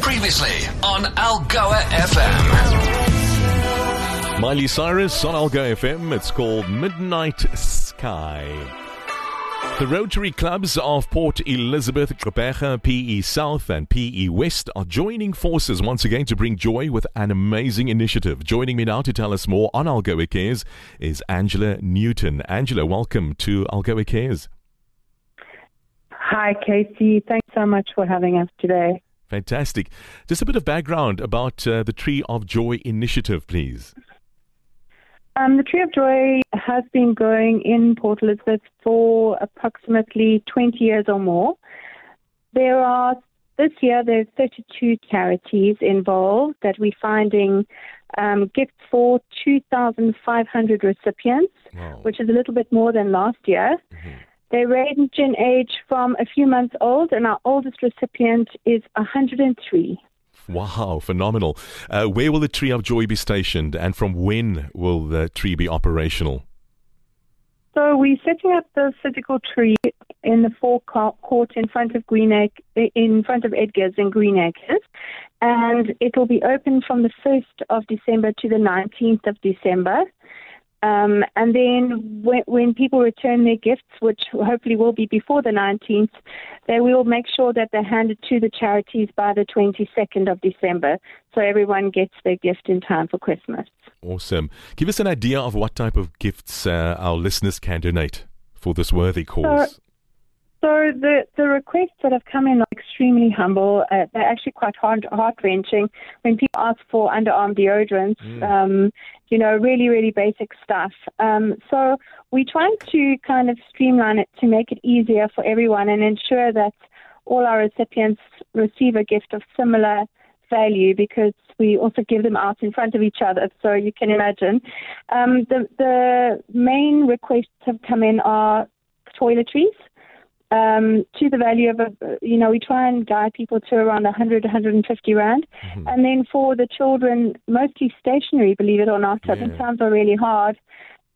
Previously on Algoa FM. Miley Cyrus on Algoa FM. It's called Midnight Sky. The Rotary Clubs of Port Elizabeth, Gqeberha, PE South, and PE West are joining forces once again to bring joy with an amazing initiative. Joining me now to tell us more on Algoa Cares is Angela Newton. Angela, welcome to Algoa Cares. Hi, Kaycee. Thanks so much for having us today. Fantastic. Just a bit of background about uh, the Tree of Joy initiative, please. Um, the Tree of Joy has been going in Port Elizabeth for approximately 20 years or more. There are this year there's 32 charities involved that we're finding um, gifts for 2,500 recipients, Wow. which is a little bit more than last year. Mm-hmm. They range in age from a few months old, and our oldest recipient is 103. Wow, phenomenal. Uh, where will the Tree of Joy be stationed, and from when will the tree be operational? So we're setting up the physical tree in the forecourt in front of Green Ac- in front of Edgars in Greenacres, and it will be open from the 1st of December to the 19th of December. Um, and then when, when people return their gifts, which hopefully will be before the 19th, they will make sure that they're handed to the charities by the 22nd of December, so everyone gets their gift in time for Christmas. Awesome. Give us an idea of what type of gifts uh, our listeners can donate for this worthy cause. So the, the requests that have come in are extremely humble. Uh, they're actually quite heart heart wrenching. When people ask for underarm deodorants, um, you know, really really basic stuff. Um, so we try to kind of streamline it to make it easier for everyone and ensure that all our recipients receive a gift of similar value because we also give them out in front of each other. So you can imagine. Um, the the main requests have come in are toiletries um, to the value of, a, you know, we try and guide people to around 100, 150 rand. And then for the children, mostly stationery, believe it or not. Think times are really hard.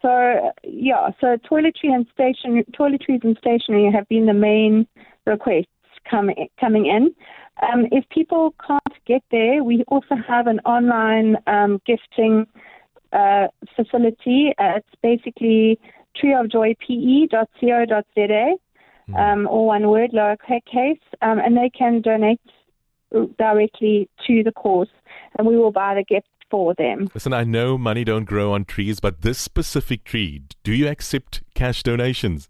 So, yeah, so toiletry and station, toiletries and stationery have been the main requests coming, coming in. Um, if people can't get there, we also have an online um, gifting uh, facility. Uh, it's basically treeofjoype.co.za um, all one word, lowercase, um, and they can donate directly to the cause, and we will buy the gift for them. Listen, I know money don't grow on trees, but this specific tree, do you accept cash donations?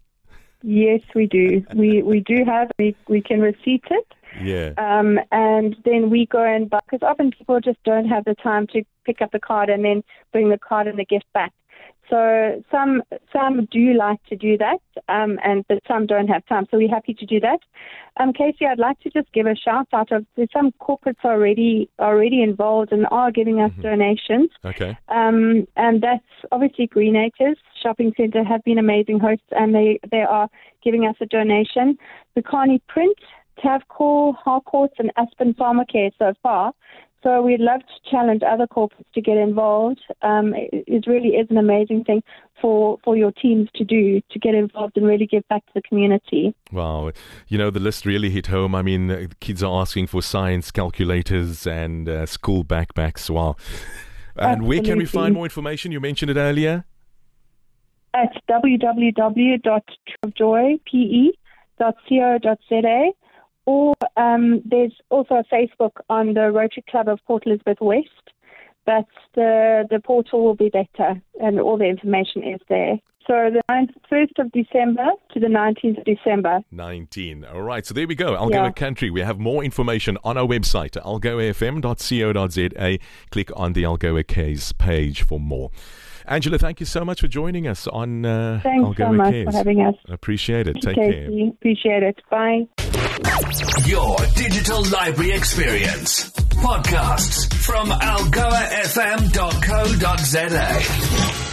Yes, we do. We we do have we we can receipt it, Yeah. um, and then we go and buy because often people just don't have the time to pick up the card and then bring the card and the gift back. So some some do like to do that, um, and but some don't have time. So we're happy to do that. Um, Kaycee, I'd like to just give a shout out of there's some corporates already already involved and are giving us donations. Okay. Um, and that's obviously Greenacres Shopping Centre have been amazing hosts, and they they are giving us a donation. The Carney Print, Tavcor, Harcourts, and Aspen Pharmacare so far. So we'd love to challenge other corporates to get involved. Um, it, it really is an amazing thing for, for your teams to do, to get involved and really give back to the community. Wow. You know, the list really hit home. I mean, uh, kids are asking for science calculators and uh, school backpacks. Wow. And where can we find more information? You mentioned it earlier. at www.joype.co.za or um, there's also a Facebook on the Rotary Club of Port Elizabeth West. But the, the portal will be better and all the information is there. So the 9th, 1st of December to the 19th of December. 19. All right, so there we go. Algoa Yeah. Country. We have more information on our website, algoafm.co.za. Click on the Algoa Cares page for more. Angela, thank you so much for joining us on uh, Thanks Algoa so much Cares. for having us. Appreciate it. Take care. Kaycee, appreciate it. Bye. Your digital library experience. Podcasts from algoafm.co.za.